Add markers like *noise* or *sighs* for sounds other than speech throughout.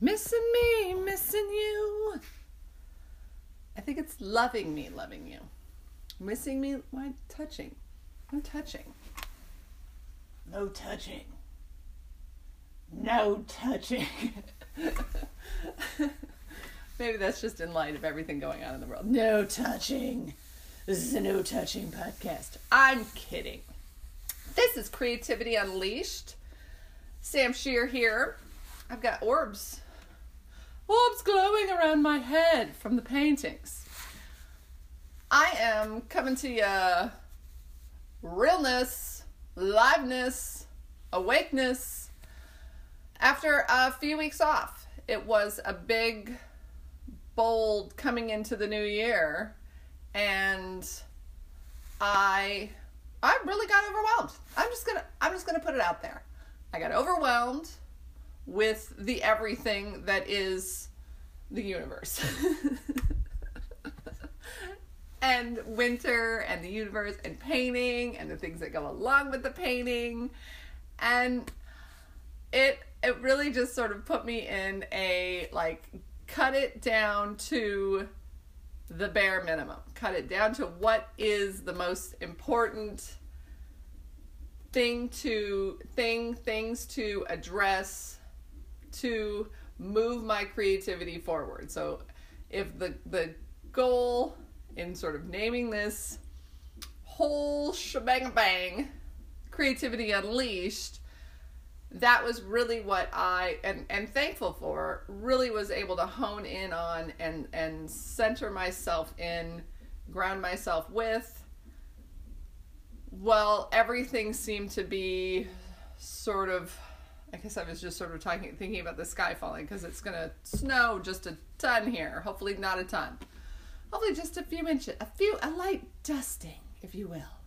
Missing me, missing you. I think it's loving me, loving you. Missing me, why touching? No touching. No touching. No touching. *laughs* Maybe that's just in light of everything going on in the world. No touching. This is a no touching podcast. I'm kidding. This is Creativity Unleashed. Sam Shear here. I've got orbs. Orbs glowing around my head from the paintings. I am coming to you realness, liveness, awakeness after a few weeks off. It was a big, bold coming into the new year, and I I really got overwhelmed. I'm just gonna I'm just gonna put it out there. I got overwhelmed with the everything that is the universe. *laughs* and winter and the universe and painting and the things that go along with the painting. And it it really just sort of put me in a like cut it down to the bare minimum. Cut it down to what is the most important thing to thing things to address to move my creativity forward. So if the the goal in sort of naming this whole shebang bang creativity unleashed that was really what I and and thankful for really was able to hone in on and and center myself in ground myself with well everything seemed to be sort of I guess I was just sort of talking thinking about the sky falling because it's going to snow just a ton here hopefully not a ton hopefully just a few inches a few a light dusting if you will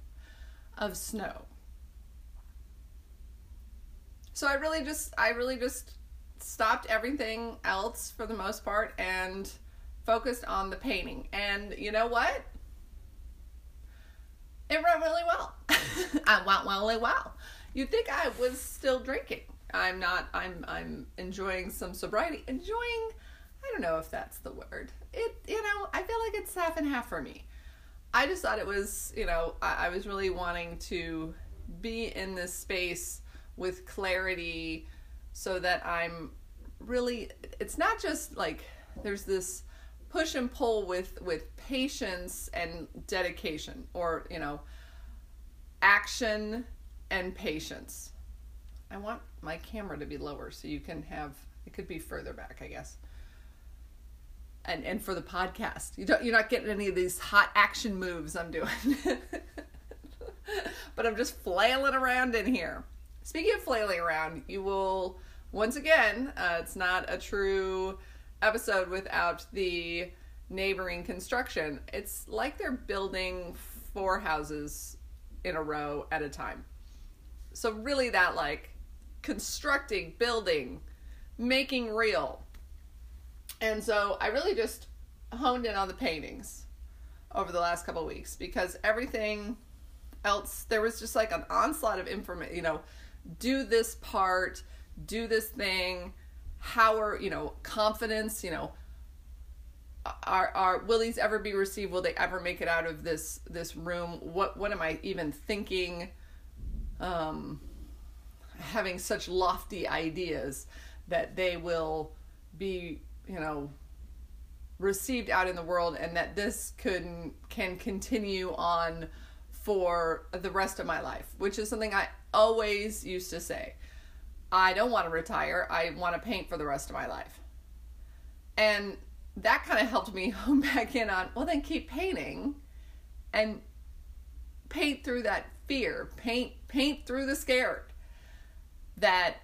of snow so I really just I really just stopped everything else for the most part and focused on the painting. And you know what? It went really well. *laughs* I went really well. You'd think I was still drinking. I'm not. I'm I'm enjoying some sobriety. Enjoying. I don't know if that's the word. It you know I feel like it's half and half for me. I just thought it was you know I, I was really wanting to be in this space with clarity so that I'm really it's not just like there's this push and pull with with patience and dedication or you know action and patience i want my camera to be lower so you can have it could be further back i guess and and for the podcast you don't you're not getting any of these hot action moves i'm doing *laughs* but i'm just flailing around in here Speaking of flailing around, you will once again, uh, it's not a true episode without the neighboring construction. It's like they're building four houses in a row at a time. So, really, that like constructing, building, making real. And so, I really just honed in on the paintings over the last couple weeks because everything else, there was just like an onslaught of information, you know do this part, do this thing. How are, you know, confidence, you know, are are will these ever be received? Will they ever make it out of this this room? What what am I even thinking? Um having such lofty ideas that they will be, you know, received out in the world and that this could can continue on for the rest of my life, which is something I always used to say. I don't want to retire. I want to paint for the rest of my life. And that kind of helped me *laughs* hone back in on, well, then keep painting and paint through that fear, paint paint through the scared. That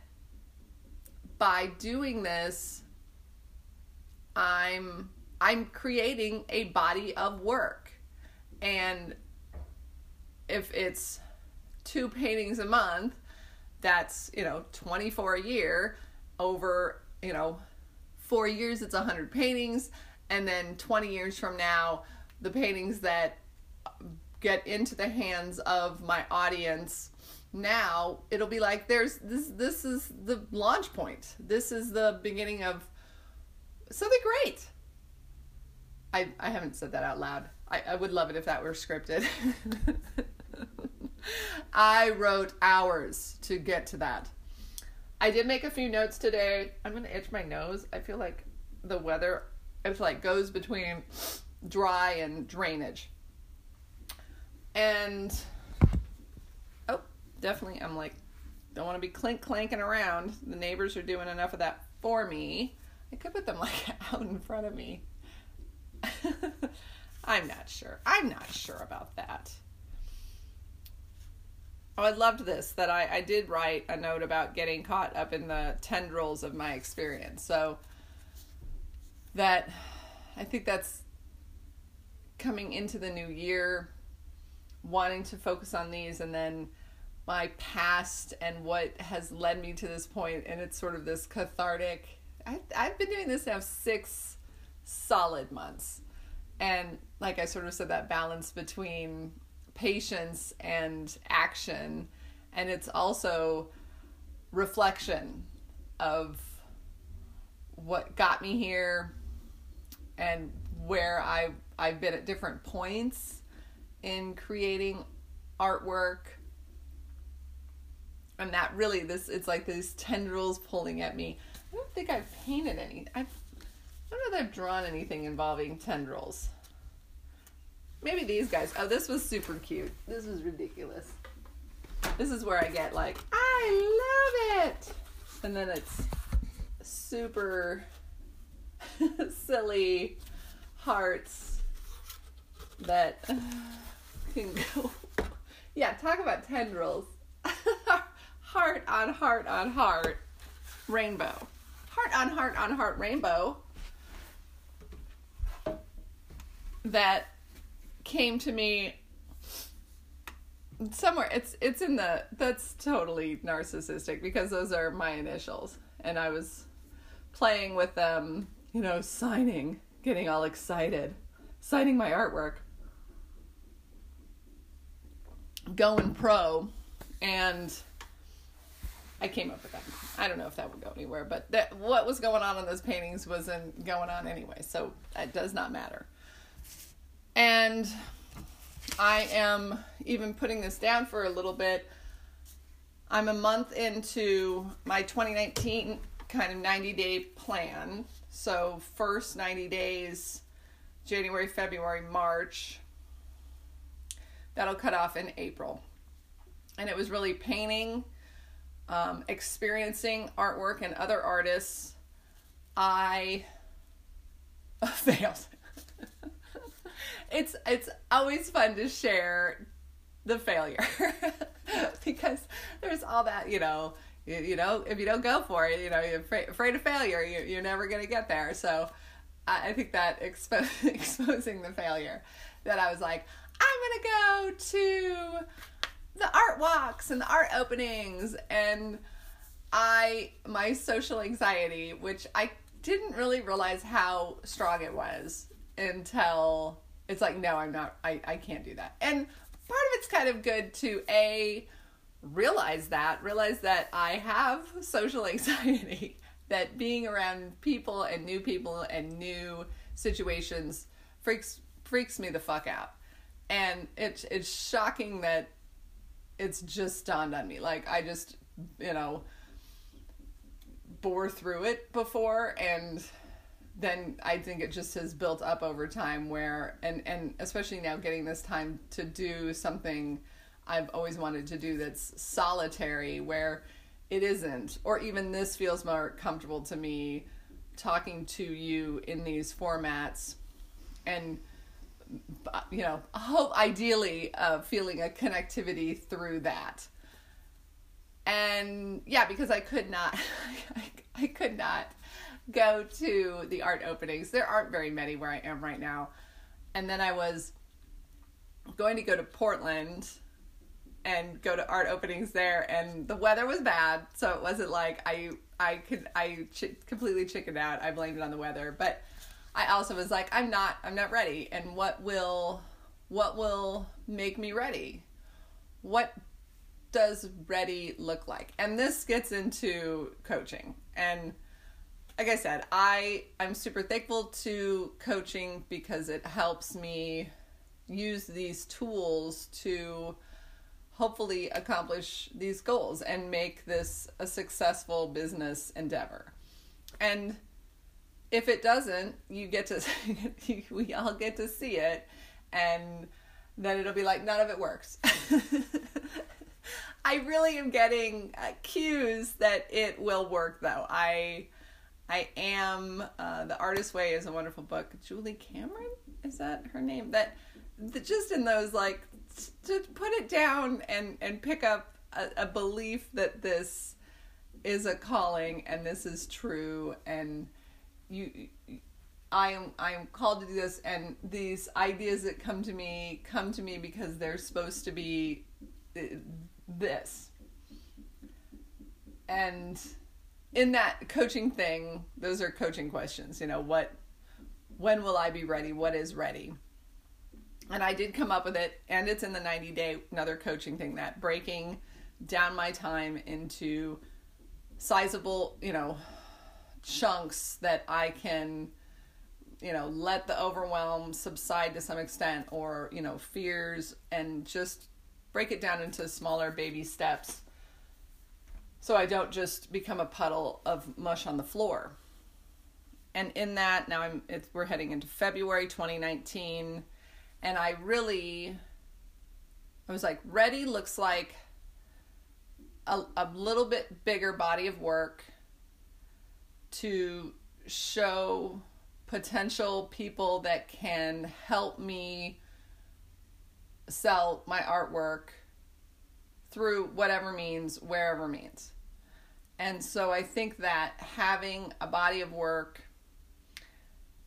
by doing this I'm I'm creating a body of work. And if it's two paintings a month, that's, you know, 24 a year over, you know, 4 years it's 100 paintings and then 20 years from now the paintings that get into the hands of my audience now it'll be like there's this this is the launch point this is the beginning of so they're great. I I haven't said that out loud. I, I would love it if that were scripted. *laughs* I wrote hours to get to that. I did make a few notes today. I'm gonna itch my nose. I feel like the weather it's like goes between dry and drainage. And definitely I'm like don't want to be clink clanking around. The neighbors are doing enough of that for me. I could put them *laughs* like out in front of me. *laughs* I'm not sure. I'm not sure about that. Oh, I loved this that I, I did write a note about getting caught up in the tendrils of my experience. So that I think that's coming into the new year, wanting to focus on these and then my past and what has led me to this point and it's sort of this cathartic I, i've been doing this now six solid months. And like i sort of said that balance between patience and action and it's also reflection of what got me here and where I I've been at different points in creating artwork and that really this it's like these tendrils pulling at me. I don't think I've painted any. I've, I don't know that I've drawn anything involving tendrils. Maybe these guys. Oh, this was super cute. This was ridiculous. This is where I get like, I love it. And then it's super *laughs* silly hearts that *sighs* can go. *laughs* Yeah, talk about tendrils. *laughs* heart on heart on heart rainbow. Heart on heart on heart rainbow that came to me somewhere it's it's in the that's totally narcissistic because those are my initials and I was playing with them, you know, signing, getting all excited, signing my artwork. Going pro and I came up with that. I don't know if that would go anywhere, but that what was going on in those paintings wasn't going on anyway, so it does not matter. And I am even putting this down for a little bit. I'm a month into my 2019 kind of 90 day plan. So, first 90 days, January, February, March, that'll cut off in April. And it was really painting, um, experiencing artwork and other artists. I *laughs* failed. it's it's always fun to share the failure *laughs* because there's all that you know you, you know if you don't go for it you know you're afraid, afraid of failure you, you're never going to get there so I, I think that expo- *laughs* exposing the failure that i was like i'm going to go to the art walks and the art openings and i my social anxiety which i didn't really realize how strong it was until it's like no i'm not i, I can't do that and part of it's kind of good to a realize that, realize that I have social *laughs* anxiety, that being around people and new people and new situations freaks freaks me the fuck out. And it's it's shocking that it's just dawned on me. Like I just, you know, bore through it before and then I think it just has built up over time where and and especially now getting this time to do something I've always wanted to do that's solitary where it isn't or even this feels more comfortable to me talking to you in these formats and you know hope ideally uh, feeling a connectivity through that. And yeah because i could not *laughs* I, could not go to the art openings. There aren't very many where i am right now. And then i was going to go to portland and go to art openings there and the weather was bad so it wasn't like i i could i ch- completely chickened out. I blamed it on the weather. But i also was like i'm not i'm not ready. And what will what will make me ready? What does ready look like? And this gets into coaching. And like I said, I I'm super thankful to coaching because it helps me use these tools to hopefully accomplish these goals and make this a successful business endeavor. And if it doesn't, you get to *laughs* we all get to see it and then it'll be like none of it works. *laughs* I really am getting uh, cues that it will work though. I I am uh, the Artist Way is a wonderful book. Julie Cameron is that her name? That, that just in those like to put it down and and pick up a, a belief that this is a calling and this is true and you I am I am called to do this and these ideas that come to me come to me because they're supposed to be uh, this. And in that coaching thing, those are coaching questions, you know, what when will I be ready? What is ready? And I did come up with it and it's in the 90 day another coaching thing that breaking down my time into sizable, you know, chunks that I can you know let the overwhelm subside to some extent or you know fears and just break it down into smaller baby steps so I don't just become a puddle of mush on the floor. And in that, now I'm it's, we're heading into February 2019 and I really I was like ready looks like a, a little bit bigger body of work to show potential people that can help me sell my artwork through whatever means, wherever means. And so I think that having a body of work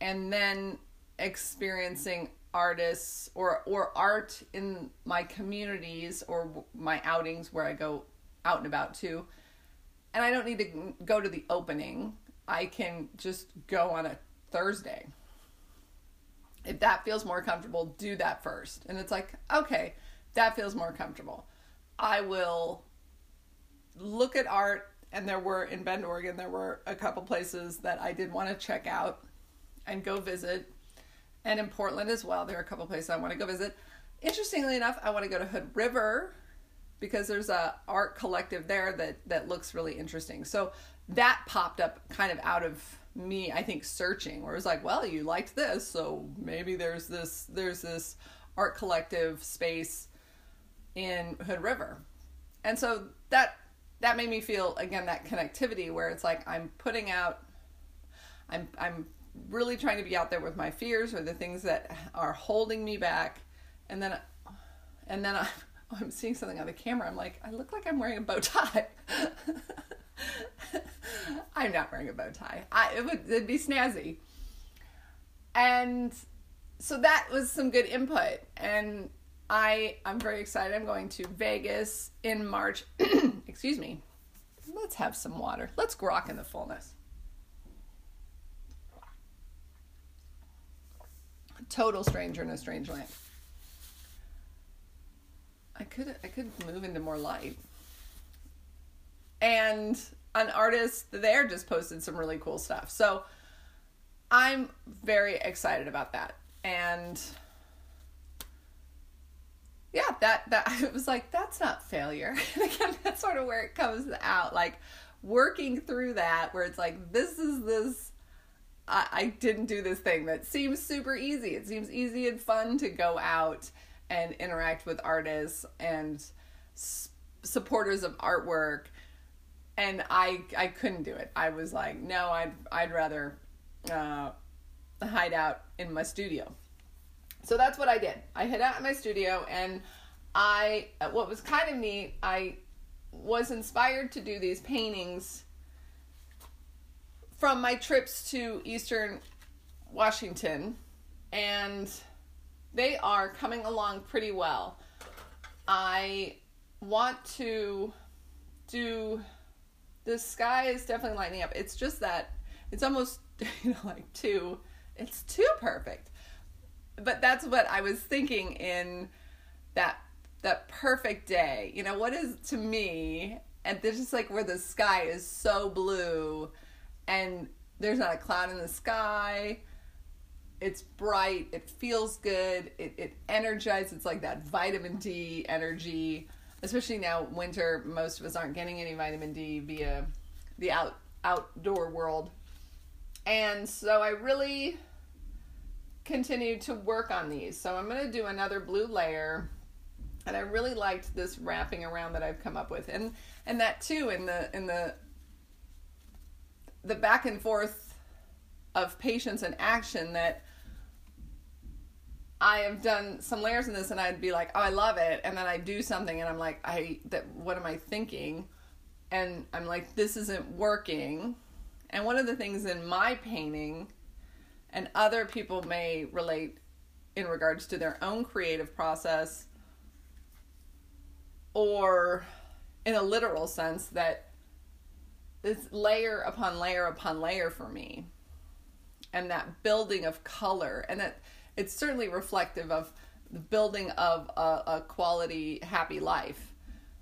and then experiencing artists or or art in my communities or my outings where I go out and about to And I don't need to go to the opening. I can just go on a Thursday. If that feels more comfortable, do that first. And it's like, okay, that feels more comfortable. I will look at art and there were in Bend, Oregon, there were a couple places that I did want to check out and go visit. And in Portland as well, there are a couple places I want to go visit. Interestingly enough, I want to go to Hood River because there's a art collective there that that looks really interesting. So that popped up kind of out of me, I think, searching, where it was like, well, you liked this, so maybe there's this there's this art collective space in Hood River. And so that that made me feel again that connectivity where it's like I'm putting out I'm I'm really trying to be out there with my fears or the things that are holding me back and then and then I, I'm seeing something on the camera I'm like I look like I'm wearing a bow tie *laughs* I'm not wearing a bow tie I it would it'd be snazzy and so that was some good input and I I'm very excited. I'm going to Vegas in March. *clears throat* Excuse me. Let's have some water. Let's grok in the fullness. Total stranger in a strange land. I could I could move into more light. And an artist there just posted some really cool stuff. So I'm very excited about that. And yeah, that that *laughs* I was like, that's not failure. *laughs* And again, that's sort of where it comes out, like working through that, where it's like, this is this. I, I didn't do this thing that seems super easy. It seems easy and fun to go out and interact with artists and s- supporters of artwork, and I I couldn't do it. I was like, no, I'd I'd rather uh, hide out in my studio so that's what I did. I hid out in my studio and I what was kind of neat, I was inspired to do these paintings from my trips to Eastern Washington and they are coming along pretty well. I want to do the sky is definitely lighting up. It's just that it's almost *laughs* you know like too it's too perfect but that's what I was thinking in that that perfect day. You know, what is to me and this is like where the sky is so blue and there's not a cloud in the sky. It's bright. It feels good. It, it energizes. It's like that vitamin D energy. Especially now, winter, most of us aren't getting any vitamin D via the out outdoor world. And so I really continued to work on these. So I'm going to do another blue layer. And I really liked this wrapping around that I've come up with. And and that too in the in the the back and forth of patience and action that I have done some layers in this and I'd be like, "Oh, I love it." And then I do something and I'm like, "I that what am I thinking?" And I'm like, "This isn't working." And one of the things in my painting and other people may relate in regards to their own creative process or in a literal sense that it's layer upon layer upon layer for me and that building of color and that it's certainly reflective of the building of a, a quality happy life.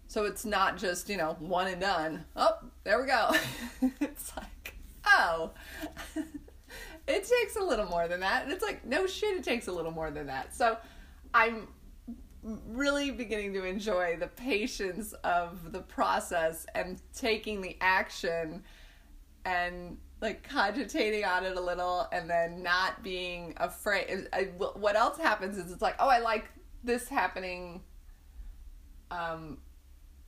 So it's not just you know one and done. Oh there we go. *laughs* It's like oh. *laughs* It takes a little more than that. And it's like no shit it takes a little more than that. So i'm really beginning to enjoy the patience of the process and taking the action and like cogitating on it a little and then not being afraid. I, what else happens is it's like, oh, I like this happening, um,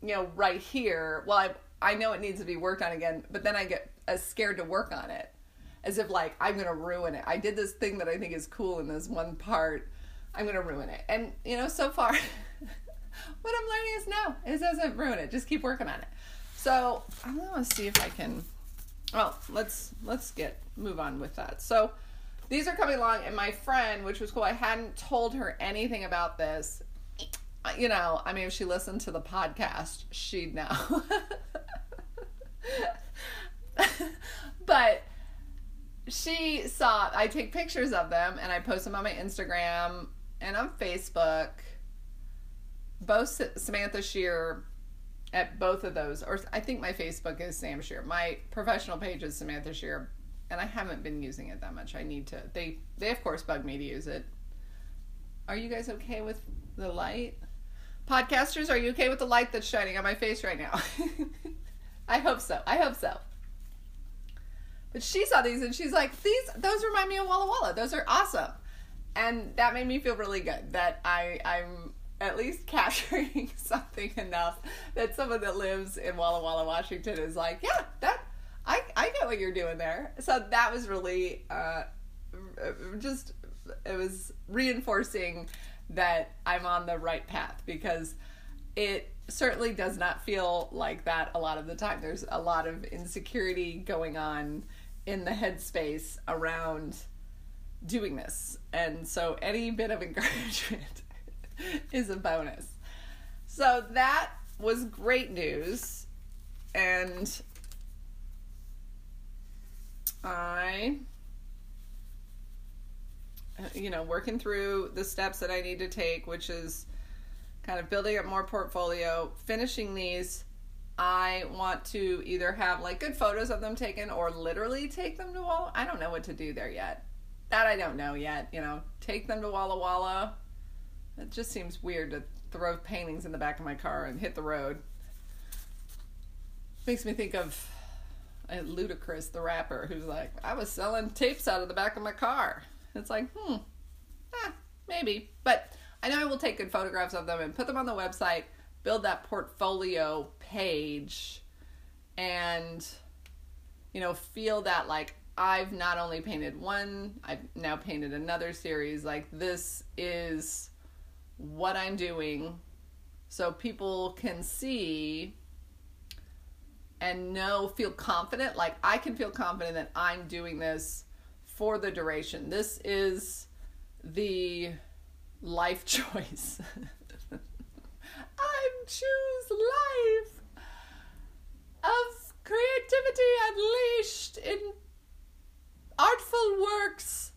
you know, right here. Well, I I know it needs to be worked on again, but then I get as scared to work on it, as if like I'm gonna ruin it. I did this thing that I think is cool in this one part I'm gonna ruin it. And you know, so far, *laughs* what I'm learning is no, it doesn't ruin it. Just keep working on it. So I'm gonna see if I can. Well, let's let's get move on with that. So these are coming along, and my friend, which was cool, I hadn't told her anything about this. You know, I mean, if she listened to the podcast, she'd know. *laughs* but she saw I take pictures of them and I post them on my Instagram and on Facebook. Both Samantha Shear at both of those, or I think my Facebook is Sam Shear. My professional page is Samantha Shear, and I haven't been using it that much. I need to. They they of course bug me to use it. Are you guys okay with the light? Podcasters, are you okay with the light that's shining on my face right now? *laughs* I hope so. I hope so. But she saw these and she's like, "These those remind me of Walla Walla. Those are awesome." and that made me feel really good that I I'm at least capturing *laughs* something enough that someone that lives in Walla Walla, Washington is like, yeah, that I I get what you're doing there. So that was really uh, just it was reinforcing that I'm on the right path because it certainly does not feel like that a lot of the time. There's a lot of insecurity going on in the headspace around doing this. And so any bit of *laughs* encouragement *laughs* is a bonus. So that was great news. And I, uh, you know, working through the steps that I need to take, which is kind of building up more portfolio, finishing these. I want to either have like good photos of them taken or literally take them to Walla. I don't know what to do there yet. That I don't know yet. You know, take them to Walla Walla. It just seems weird to throw paintings in the back of my car and hit the road. Makes me think of Ludacris, the rapper, who's like, I was selling tapes out of the back of my car. It's like, hmm, eh, maybe. But I know I will take good photographs of them and put them on the website, build that portfolio page, and, you know, feel that like I've not only painted one, I've now painted another series. Like, this is what I'm doing so people can see and know, feel confident. Like, I can feel confident that I'm doing this for the duration. This is the life *laughs* choice. I choose life of creativity unleashed in artful works.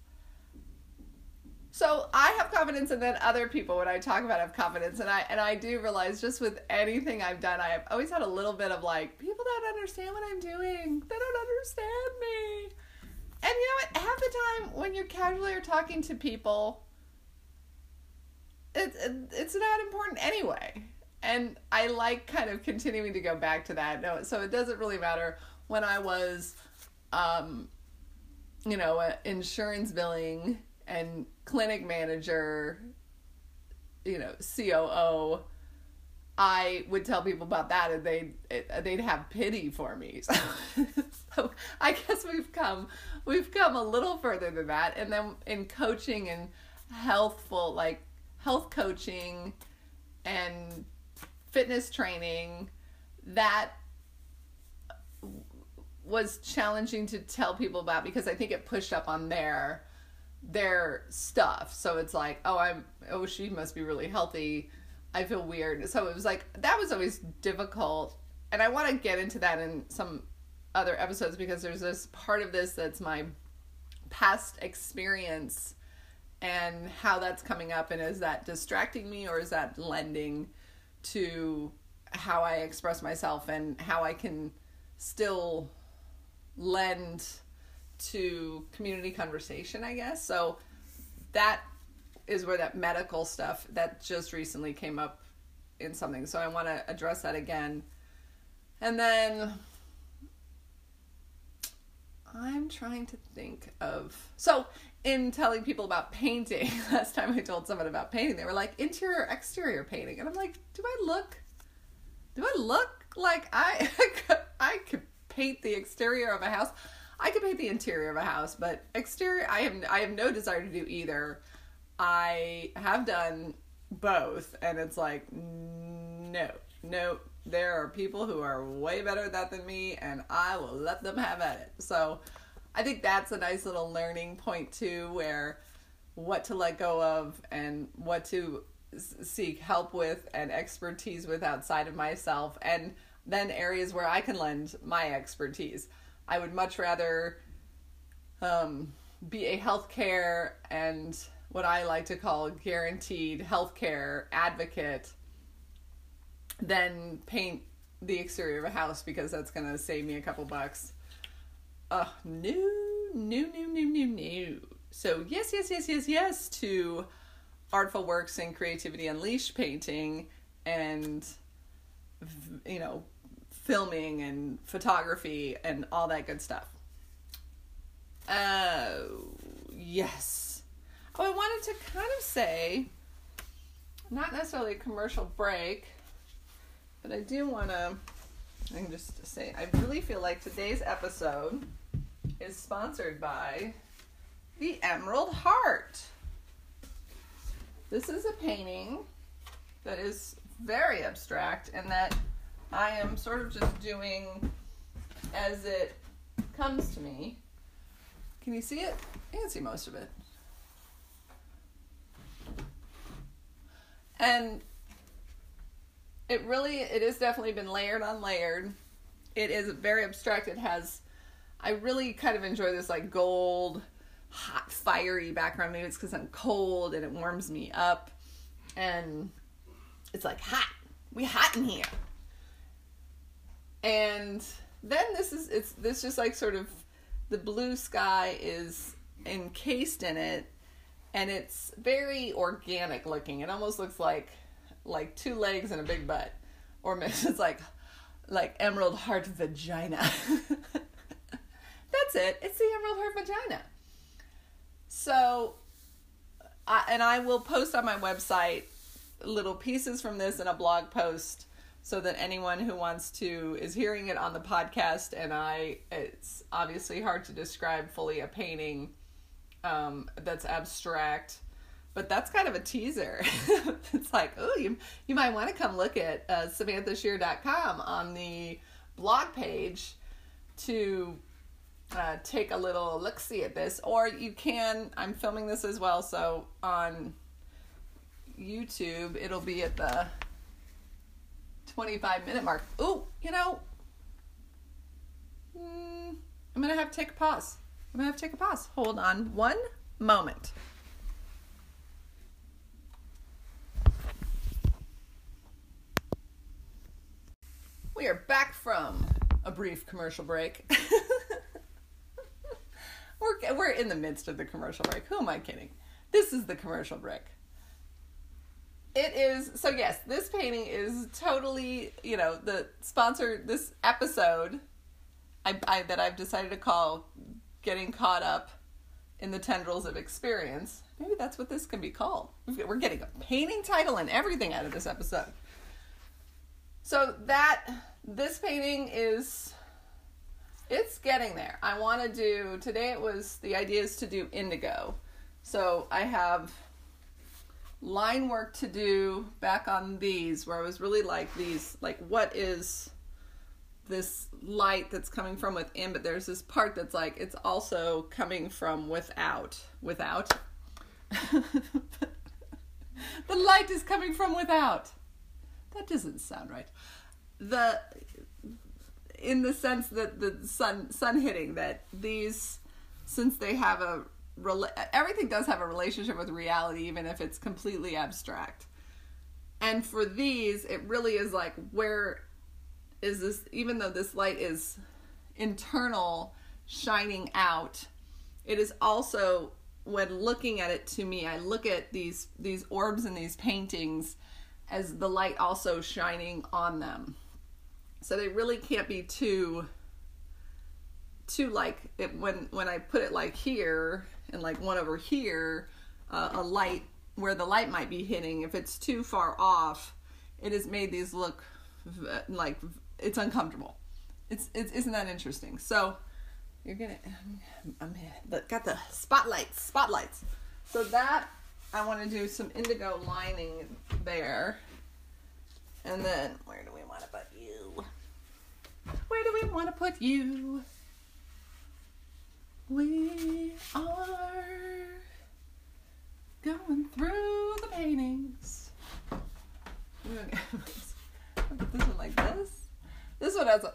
So I have confidence, and then other people, when I talk about, it, have confidence, and I and I do realize just with anything I've done, I have always had a little bit of like people don't understand what I'm doing. They don't understand me, And you know what? Half the time when you casually are talking to people, it, it, it's not important anyway. And I like kind of continuing to go back to that. No, so it doesn't really matter when I was, um, you know, uh, insurance billing and clinic manager, you know, COO. I would tell people about that, and they'd they'd have pity for me. *laughs* So, so I guess we've come we've come a little further than that. And then in coaching and healthful, like health coaching and fitness training, that was challenging to tell people about because I think it pushed up on their their stuff. So it's like, oh, I'm oh, she must be really healthy. I feel weird. So it was like that was always difficult. And I want to get into that in some other episodes because there's this part of this that's my past experience and how that's coming up and is that distracting me or is that lending to how I express myself and how I can still lend to community conversation, I guess. So that is where that medical stuff that just recently came up in something. So I want to address that again. And then I'm trying to think of. So, in telling people about painting, *laughs* last time I told someone about painting, they were like, interior, exterior painting. And I'm like, do I look, do I look like I, *laughs* I could paint the exterior of a house? I could paint the interior of a house, but exterior, I have, I have no desire to do either. I have done both, and it's like, no, no, there are people who are way better at that than me, and I will let them have at it. So I think that's a nice little learning point too, where what to let go of and what to seek help with and expertise with outside of myself, and then areas where I can lend my expertise. I would much rather um, be a healthcare and what I like to call guaranteed healthcare advocate than paint the exterior of a house because that's going to save me a couple bucks. Uh, no, no, no, no, no, no. So, yes, yes, yes, yes, yes to Artful Works and Creativity Unleashed painting and, you know, filming and photography and all that good stuff. Oh, yes. Oh, I wanted to kind of say, not necessarily a commercial break but I do want to, I can just say, I really feel like today's episode is sponsored by the Emerald Heart. This is a painting that is very abstract and that I am sort of just doing as it comes to me. Can you see it? I can see most of it. And it really it is definitely been layered on layered. It is very abstract. It has I really kind of enjoy this like gold, hot, fiery background. Maybe it's because I'm cold and it warms me up. And it's like hot. We hot in here. And then this is it's this just like sort of the blue sky is encased in it and it's very organic looking. It almost looks like like two legs and a big butt, or *laughs* it's like like emerald heart vagina. *laughs* That's it. It's the emerald heart vagina. So, I, and I will post on my website little pieces from this in a blog post so that anyone who wants to is hearing it on the podcast and I it's obviously hard to describe fully a painting um, that's abstract but that's kind of a teaser. *laughs* it's like, oh, you you might want to come look at uh, samanthashear.com on the blog page to uh, take a little look see at this, or you can. I'm filming this as well, so on YouTube it'll be at the 25 minute mark. Ooh, you know, mm, I'm gonna have to take a pause. I'm gonna have to take a pause. Hold on one moment. We are back from a brief commercial break. *laughs* we're we're in the midst of the commercial break. Who am I kidding? This is the commercial break. It is so yes, this painting is totally, you know, the sponsor this episode I, I that I've decided to call getting caught up in the tendrils of experience. Maybe that's what this can be called. We're getting a painting title and everything out of this episode. So that this painting is it's getting there. I want to do today it was the idea is to do indigo. So I have line work to do back on these where I was really like these like what is this light that's coming from within? But there's this part that's like it's also coming from without without. *laughs* The light is coming from without. That doesn't sound right. The in the sense that the sun sun hitting that these since they have a everything does have a relationship with reality even if it's completely abstract. And for these it really is like where is this even though this light is internal shining out it is also when looking at it to me i look at these these orbs and these paintings as the light also shining on them. So they really can't be too too like it when when I put it like here and like one over here, uh, a light where the light might be hitting. If it's too far off, it has made these look like it's uncomfortable. It's, it's isn't that interesting? So you're gonna I'm, I'm got the spotlights spotlights. So that I want to do some indigo lining there, and then where do we want to put you? Where do we want to put you? We are going through the paintings. *laughs* this one like this. This one has a.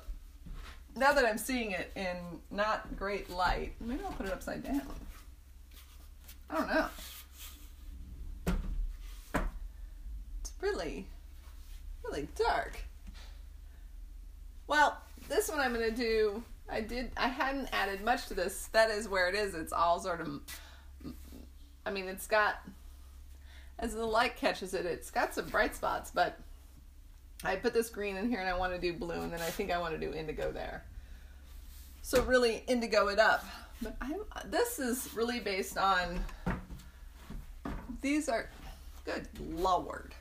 Now that I'm seeing it in not great light, maybe I'll put it upside down. I don't know. It's really, really dark. Well, this one I'm going to do I did. I hadn't added much to this. That is where it is. It's all sort of. I mean, it's got. As the light catches it, it's got some bright spots, but I put this green in here and I want to do blue, and then I think I want to do indigo there. So really indigo it up. But I'm. This is really based on. These are good lowered.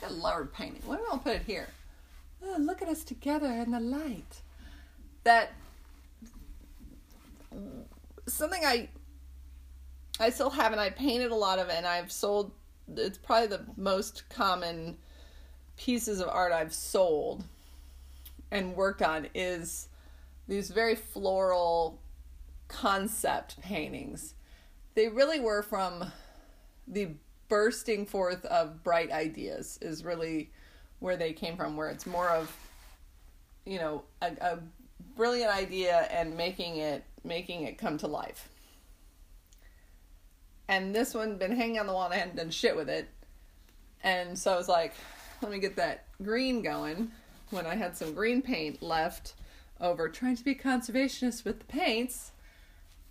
Good lowered painting. What do I put it here? Oh, look at us together in the light. That something I I still haven't. I painted a lot of it, and I've sold. It's probably the most common pieces of art I've sold and worked on is these very floral concept paintings. They really were from the bursting forth of bright ideas is really where they came from where it's more of you know a, a brilliant idea and making it making it come to life. And this one been hanging on the wall and I hadn't done shit with it. And so I was like, let me get that green going when I had some green paint left over trying to be conservationist with the paints.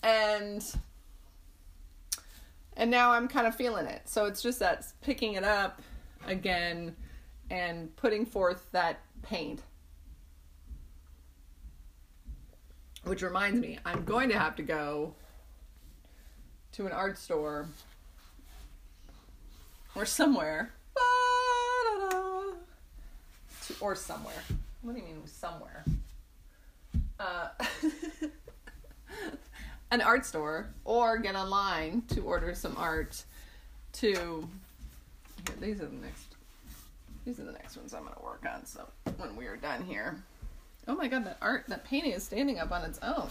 And and now I'm kind of feeling it. So it's just that picking it up again and putting forth that paint Which reminds me, I'm going to have to go to an art store or somewhere. To, or somewhere. What do you mean somewhere? Uh, *laughs* an art store or get online to order some art to here, these are the next these are the next ones I'm gonna work on so when we are done here Oh my god, that art, that painting is standing up on its own.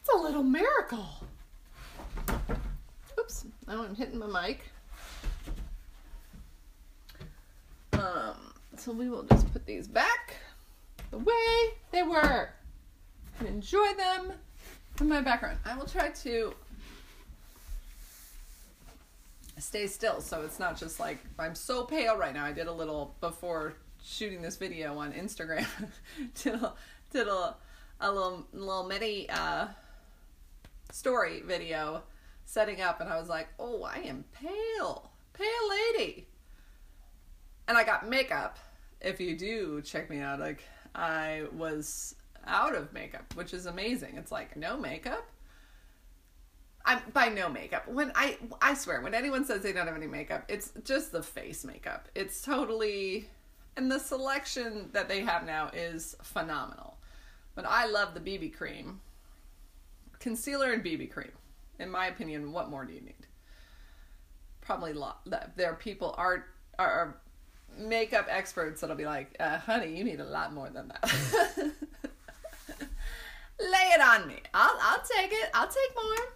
It's a little miracle. Oops, now I'm hitting my mic. Um, so we will just put these back the way they were and enjoy them in my background. I will try to stay still so it's not just like I'm so pale right now. I did a little before shooting this video on Instagram. did a, did a, a little little mini uh, story video setting up, and I was like, oh, I am pale, pale lady. And I got makeup. If you do check me out, like I was out of makeup, which is amazing. It's like no makeup. I'm by no makeup. When I I swear, when anyone says they don't have any makeup, it's just the face makeup. It's totally and the selection that they have now is phenomenal. But I love the BB cream. Concealer and BB cream. In my opinion, what more do you need? Probably lot. There are people are are makeup experts that'll be like, uh, "Honey, you need a lot more than that." *laughs* Lay it on me. I'll I'll take it. I'll take more.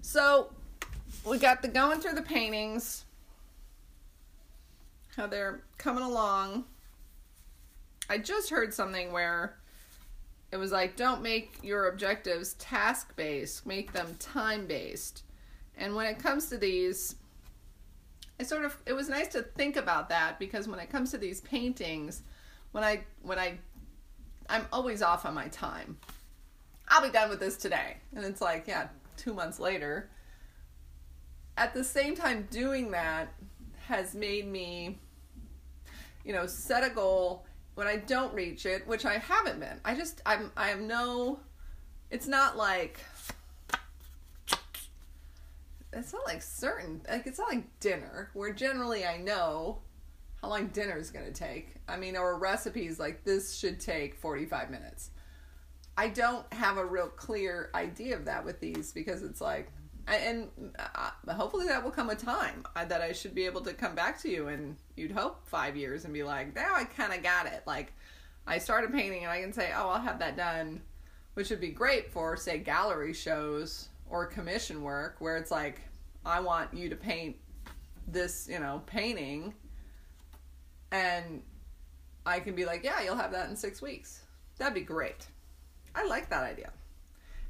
So, we got the going through the paintings. How they're coming along. I just heard something where it was like don't make your objectives task based, make them time based. And when it comes to these I sort of it was nice to think about that because when it comes to these paintings, when I when I I'm always off on my time. I'll be done with this today. And it's like, yeah, 2 months later. At the same time doing that has made me you know, set a goal when I don't reach it, which I haven't been. I just I'm I have no it's not like it's not like certain like it's not like dinner where generally I know how long dinner is going to take. I mean, or recipes like this should take 45 minutes. I don't have a real clear idea of that with these because it's like and uh, hopefully that will come a time that I should be able to come back to you and you'd hope five years and be like, now I kind of got it. Like I started painting and I can say, oh, I'll have that done, which would be great for say gallery shows or commission work where it's like, I want you to paint this, you know, painting and I can be like, yeah, you'll have that in six weeks. That'd be great. I like that idea.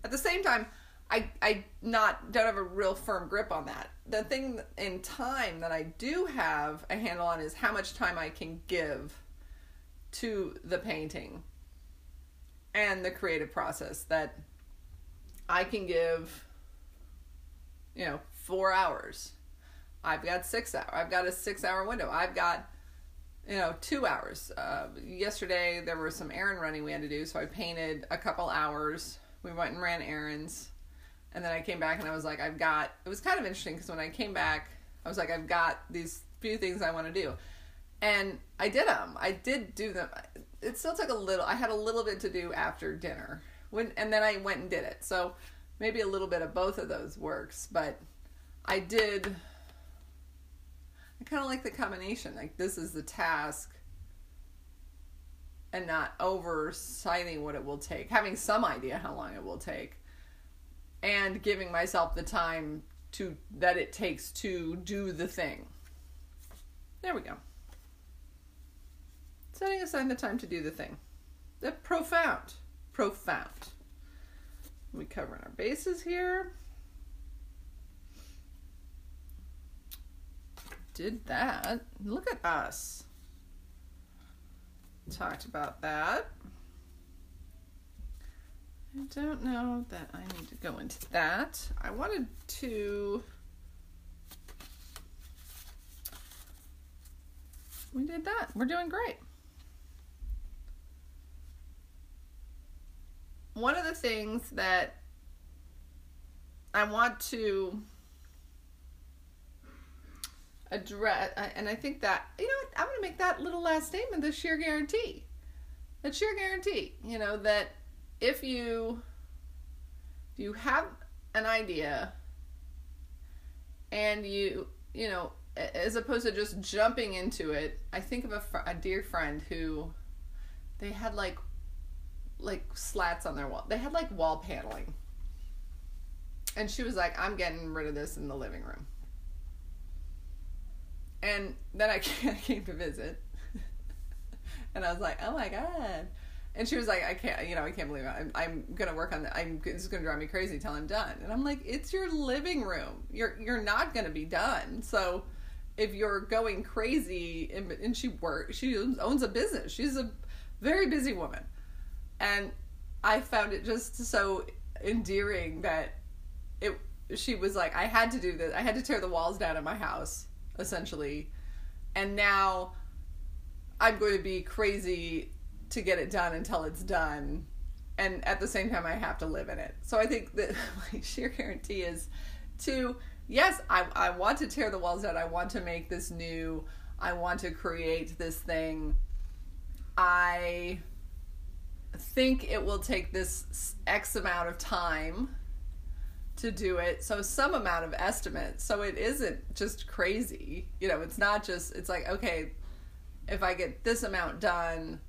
At the same time, I I not don't have a real firm grip on that. The thing in time that I do have a handle on is how much time I can give to the painting and the creative process that I can give you know 4 hours. I've got 6 hours. I've got a 6 hour window. I've got you know 2 hours. Uh, yesterday there was some errand running we had to do so I painted a couple hours. We went and ran errands and then I came back and I was like, I've got. It was kind of interesting because when I came back, I was like, I've got these few things I want to do, and I did them. I did do them. It still took a little. I had a little bit to do after dinner when, and then I went and did it. So maybe a little bit of both of those works, but I did. I kind of like the combination. Like this is the task and not oversighting what it will take, having some idea how long it will take and giving myself the time to that it takes to do the thing. There we go. Setting aside the time to do the thing. The profound. Profound. We covering our bases here. Did that. Look at us. Talked about that. I don't know that I need to go into that. I wanted to. We did that. We're doing great. One of the things that I want to address, and I think that, you know, I'm going to make that little last statement the sheer guarantee. The sheer guarantee, you know, that if you if you have an idea and you you know as opposed to just jumping into it i think of a, fr- a dear friend who they had like like slats on their wall they had like wall paneling. And she was like i'm getting rid of this in the living room. And then i *laughs* came to visit. *laughs* And i was like oh my god and she was like, I can't, you know, I can't believe it. I'm, I'm gonna work on that. I'm it's gonna drive me crazy till I'm done. And I'm like, it's your living room. You're you're not gonna be done. So if you're going crazy, and, and she works, she owns a business. She's a very busy woman, and I found it just so endearing that it she was like I had to do this. I had to tear the walls down in my house essentially. And now I'm going to be crazy to get it done until it's done. And at the same time I have to live in it. So I think that *laughs* my sheer guarantee is to yes, I I want to tear the walls down. I want to make this new. I want to create this thing. I think it will take this X amount of time to do it. So some amount of estimate. So it isn't just crazy. You know, it's not just it's like, okay, if I get this amount done,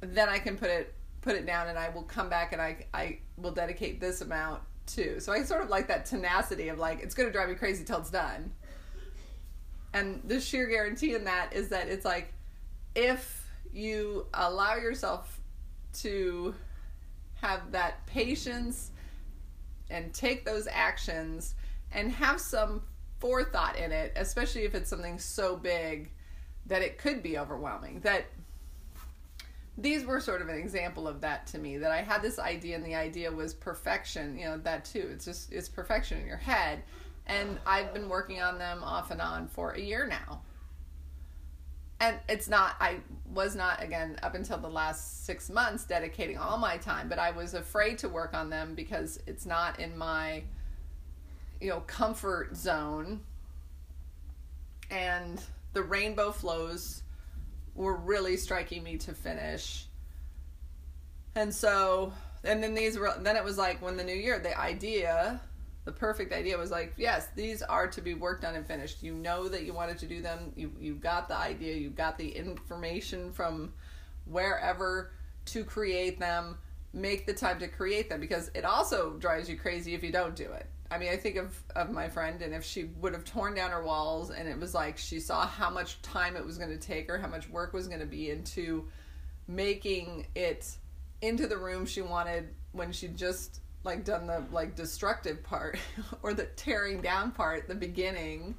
then I can put it put it down and I will come back and I I will dedicate this amount too. So I sort of like that tenacity of like it's going to drive me crazy till it's done. And the sheer guarantee in that is that it's like if you allow yourself to have that patience and take those actions and have some forethought in it, especially if it's something so big that it could be overwhelming. That these were sort of an example of that to me that I had this idea and the idea was perfection, you know, that too. It's just it's perfection in your head. And I've been working on them off and on for a year now and it's not i was not again up until the last six months dedicating all my time but i was afraid to work on them because it's not in my you know comfort zone and the rainbow flows were really striking me to finish and so and then these were then it was like when the new year the idea the perfect idea was like, yes, these are to be worked on and finished. You know that you wanted to do them. You you got the idea. You got the information from wherever to create them. Make the time to create them because it also drives you crazy if you don't do it. I mean, I think of of my friend, and if she would have torn down her walls, and it was like she saw how much time it was going to take her, how much work was going to be into making it into the room she wanted when she just like done the like destructive part *laughs* or the tearing down part the beginning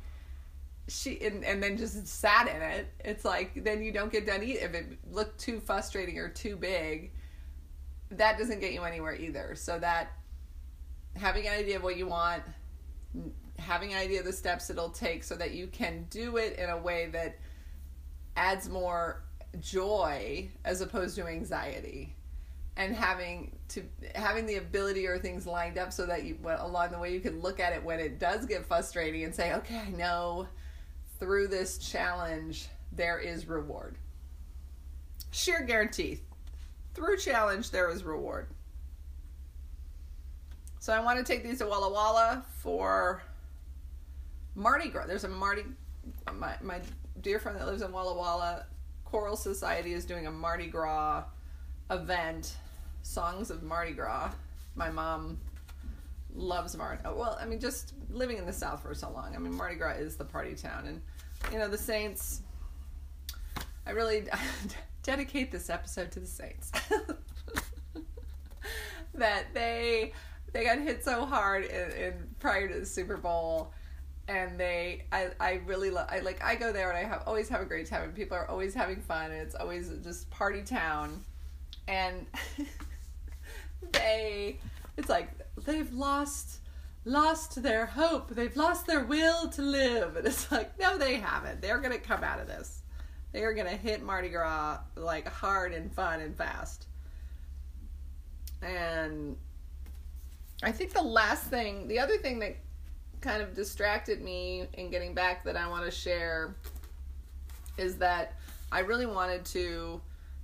she and, and then just sat in it it's like then you don't get done either if it looked too frustrating or too big that doesn't get you anywhere either. So that having an idea of what you want having an idea of the steps it'll take so that you can do it in a way that adds more joy as opposed to anxiety. And having to having the ability or things lined up so that you along the way you can look at it when it does get frustrating and say okay i know through this challenge there is reward. Sheer guarantee through challenge there is reward so i want to take these to walla walla for mardi gras there's a mardi my, my dear friend that lives in walla walla choral society is doing a mardi gras event songs of Mardi Gras. My mom loves Mardi. Oh, well, I mean, just living in the South for so long. I mean, Mardi Gras is the party town, and you know the Saints. I really *laughs* dedicate this episode to the Saints. *laughs* that they they got hit so hard in, in prior to the Super Bowl and they I, I really love I like I go there and I have always have a great time and people are always having fun and it's always just party town. And *laughs* they it's like they've lost lost their hope they've lost their will to live and it's like no they haven't. They're gonna come out of this they're gonna hit mardi gras like hard and fun and fast. And i think the last thing the other thing that kind of distracted me in getting back that i want to share is that i really wanted to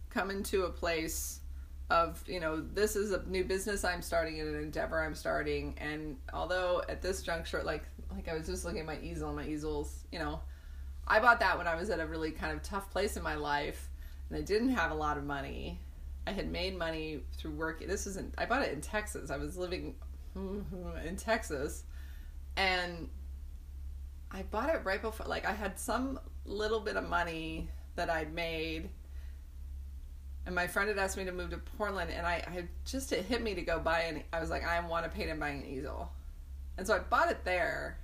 come into a place of you know this is a new business i'm starting in an endeavor i'm starting. And although at this juncture like like i was just looking at my easel and my easels you know i bought that when i was at a really kind of tough place in my life and i didn't have a lot of money i had made money through work this isn't i bought it in texas i was living *laughs* in texas and i bought it right before like i had some little bit of money that i'd made and my friend had asked me to move to Portland, and I, I just it hit me to go buy an. I was like, I want to paint and buy an easel, and so I bought it there,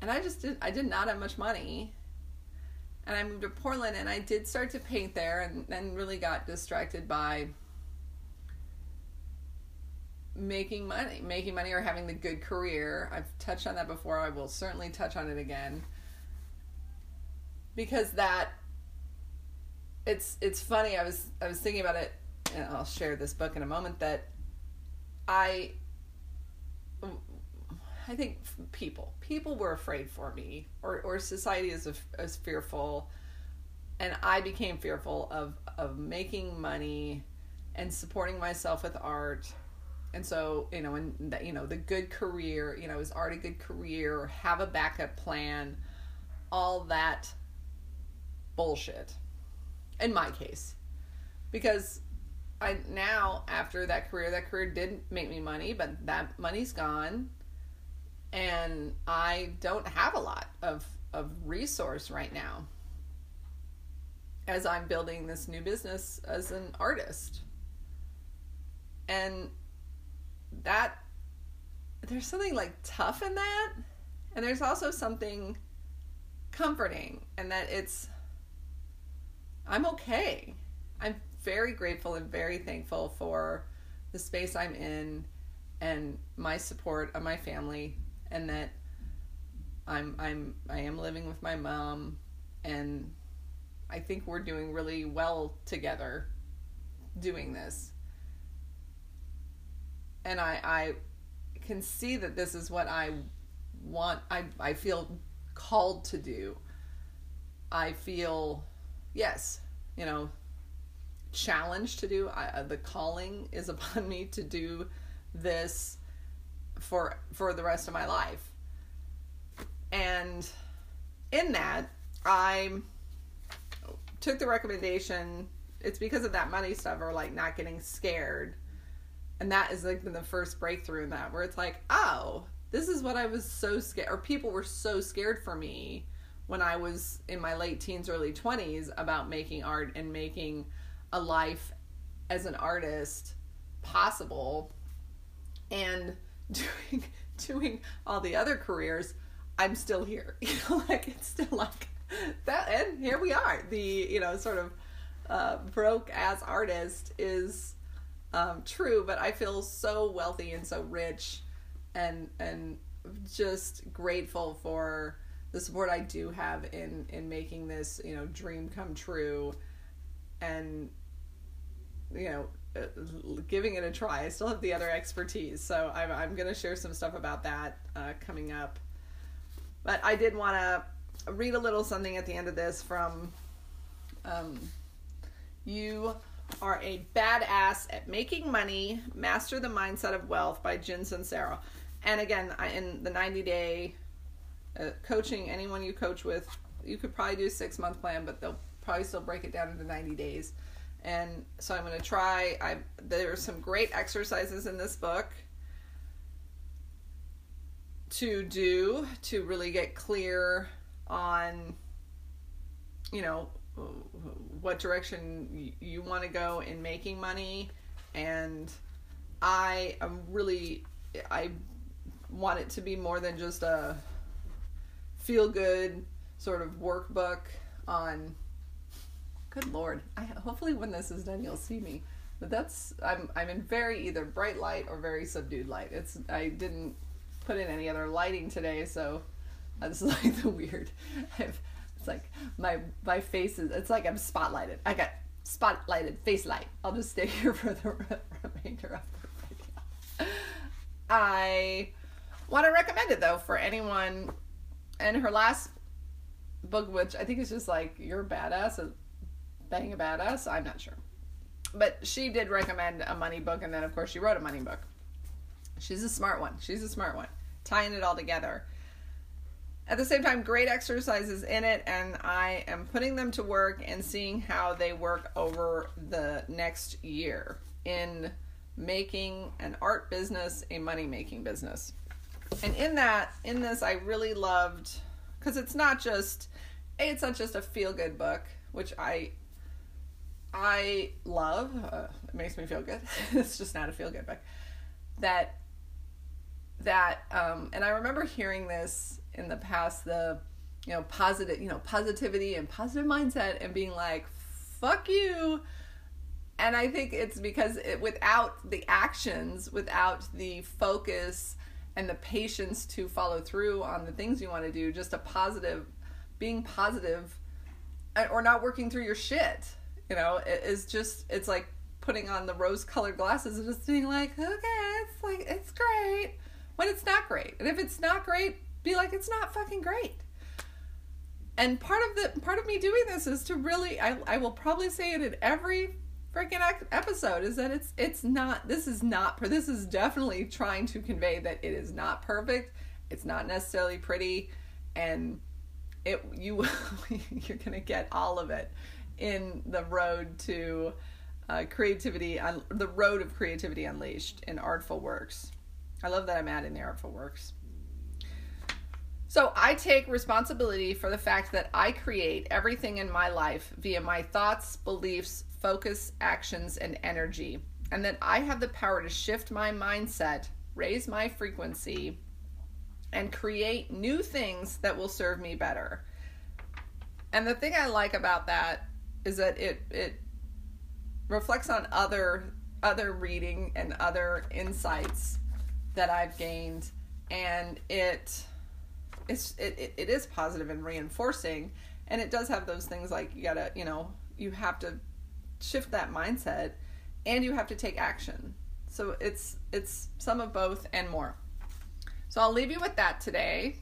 and I just did. I did not have much money, and I moved to Portland, and I did start to paint there, and then really got distracted by making money, making money or having the good career. I've touched on that before. I will certainly touch on it again. Because that it's it's funny. I was I was thinking about it and I'll share this book in a moment that I I think people people were afraid for me or or society is is fearful. And I became fearful of of making money and supporting myself with art. And so you know and the, you know the good career you know is art a good career have a backup plan all that bullshit in my case. Because I now after that career that career did make me money but that money's gone and I don't have a lot of of resource right now as I'm building this new business as an artist. And that there's something like tough in that and there's also something comforting and that it's I'm okay. I'm very grateful and very thankful for the space I'm in and my support of my family and that I'm I'm I am living with my mom and I think we're doing really well together doing this. And I I can see that this is what I want I I feel called to do. I feel yes, you know, challenged to do. I, uh, the calling is *laughs* upon me to do this for for the rest of my life. And in that, I took the recommendation. It's because of that money stuff or like not getting scared. And that is like been the first breakthrough in that where it's like, oh, this is what I was so scared or people were so scared for me when I was in my late teens, early 20s about making art and making a life as an artist possible. And *laughs* doing doing all the other careers, I'm still here. *laughs* You know, like it's still like that and here we are. The, you know, sort of uh, broke as artist is um, true, but I feel so wealthy and so rich and and just grateful for the support I do have in in making this, you know, dream come true and you know giving it a try. I still have the other expertise, so I'm I'm gonna share some stuff about that uh, coming up. But I did want to read a little something at the end of this from. Um, you are a badass at making money. Master the mindset of wealth by Jen Sincero. And again, I, in the 90 day uh, coaching, anyone you coach with, you could probably do a six month plan, but they'll probably still break it down into 90 days and so I'm going to try. I there are some great exercises in this book to do to really get clear on, you know, what direction you want to go in making money, and I am really I want it to be more than just a feel good sort of workbook on Good lord! I hopefully when this is done, you'll see me. But that's I'm I'm in very either bright light or very subdued light. It's I didn't put in any other lighting today, so that's *laughs* like the weird. I've, it's like my my face is. It's like I'm spotlighted. I got spotlighted face light. I'll just stay *laughs* here for the remainder of the video. I want to recommend it though for anyone. And her last book, which I think is just like you're badass Bang a Badass? I'm not sure. But she did recommend a money book, and then, of course, she wrote a money book. She's a smart one. She's a smart one. Tying it all together. At the same time, great exercises in it, and I am putting them to work and seeing how they work over the next year in making an art business a money making business. And in that, in this, I really loved because it's not just, it's not just a feel good book, which I I love. Uh, it makes me feel good. *laughs* it's just not a feel good book. That that um, and I remember hearing this in the past. The you know positive you know positivity and positive mindset and being like fuck you and I think it's because it, without the actions, without the focus and the patience to follow through on the things you want to do, just a positive, being positive, uh, or not working through your shit, you know, it is just, it's like putting on the rose colored glasses and just being like, okay, it's like, it's great when it's not great. And if it's not great, be like, it's not fucking great and part of the part of me doing this is to really I, I will probably say it in every freaking episode is that it's it's not this is not this is definitely trying to convey that it is not perfect it's not necessarily pretty and it you *laughs* you're gonna get all of it in the road to uh, creativity on the road of creativity unleashed in artful works i love that i'm adding the artful works so I take responsibility for the fact that I create everything in my life via my thoughts, beliefs, focus, actions, and energy. And that I have the power to shift my mindset, raise my frequency, and create new things that will serve me better. And the thing I like about that is that it it reflects on other other reading and other insights that I've gained. And it it's it, it, is positive and reinforcing. And it does have those things like you gotta you know you have to shift that mindset and you have to take action. So it's it's some of both and more. So i'll leave you with that today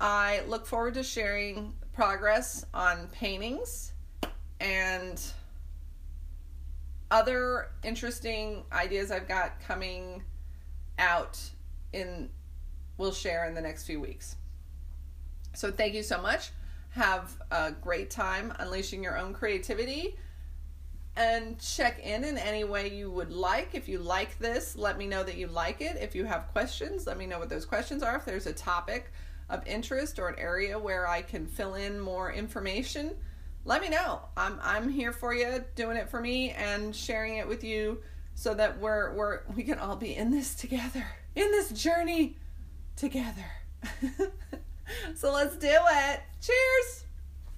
i look forward to sharing progress on paintings and other interesting ideas i've got coming out in we'll share in the next few weeks. So thank you so much. Have a great time unleashing your own creativity and check in in any way you would like. If you like this, let me know that you like it. If you have questions, let me know what those questions are. If there's a topic of interest or an area where I can fill in more information, let me know. I'm I'm here for you, doing it for me and sharing it with you so that we're we're we can all be in this together. In this journey together. *laughs* so let's do it. Cheers.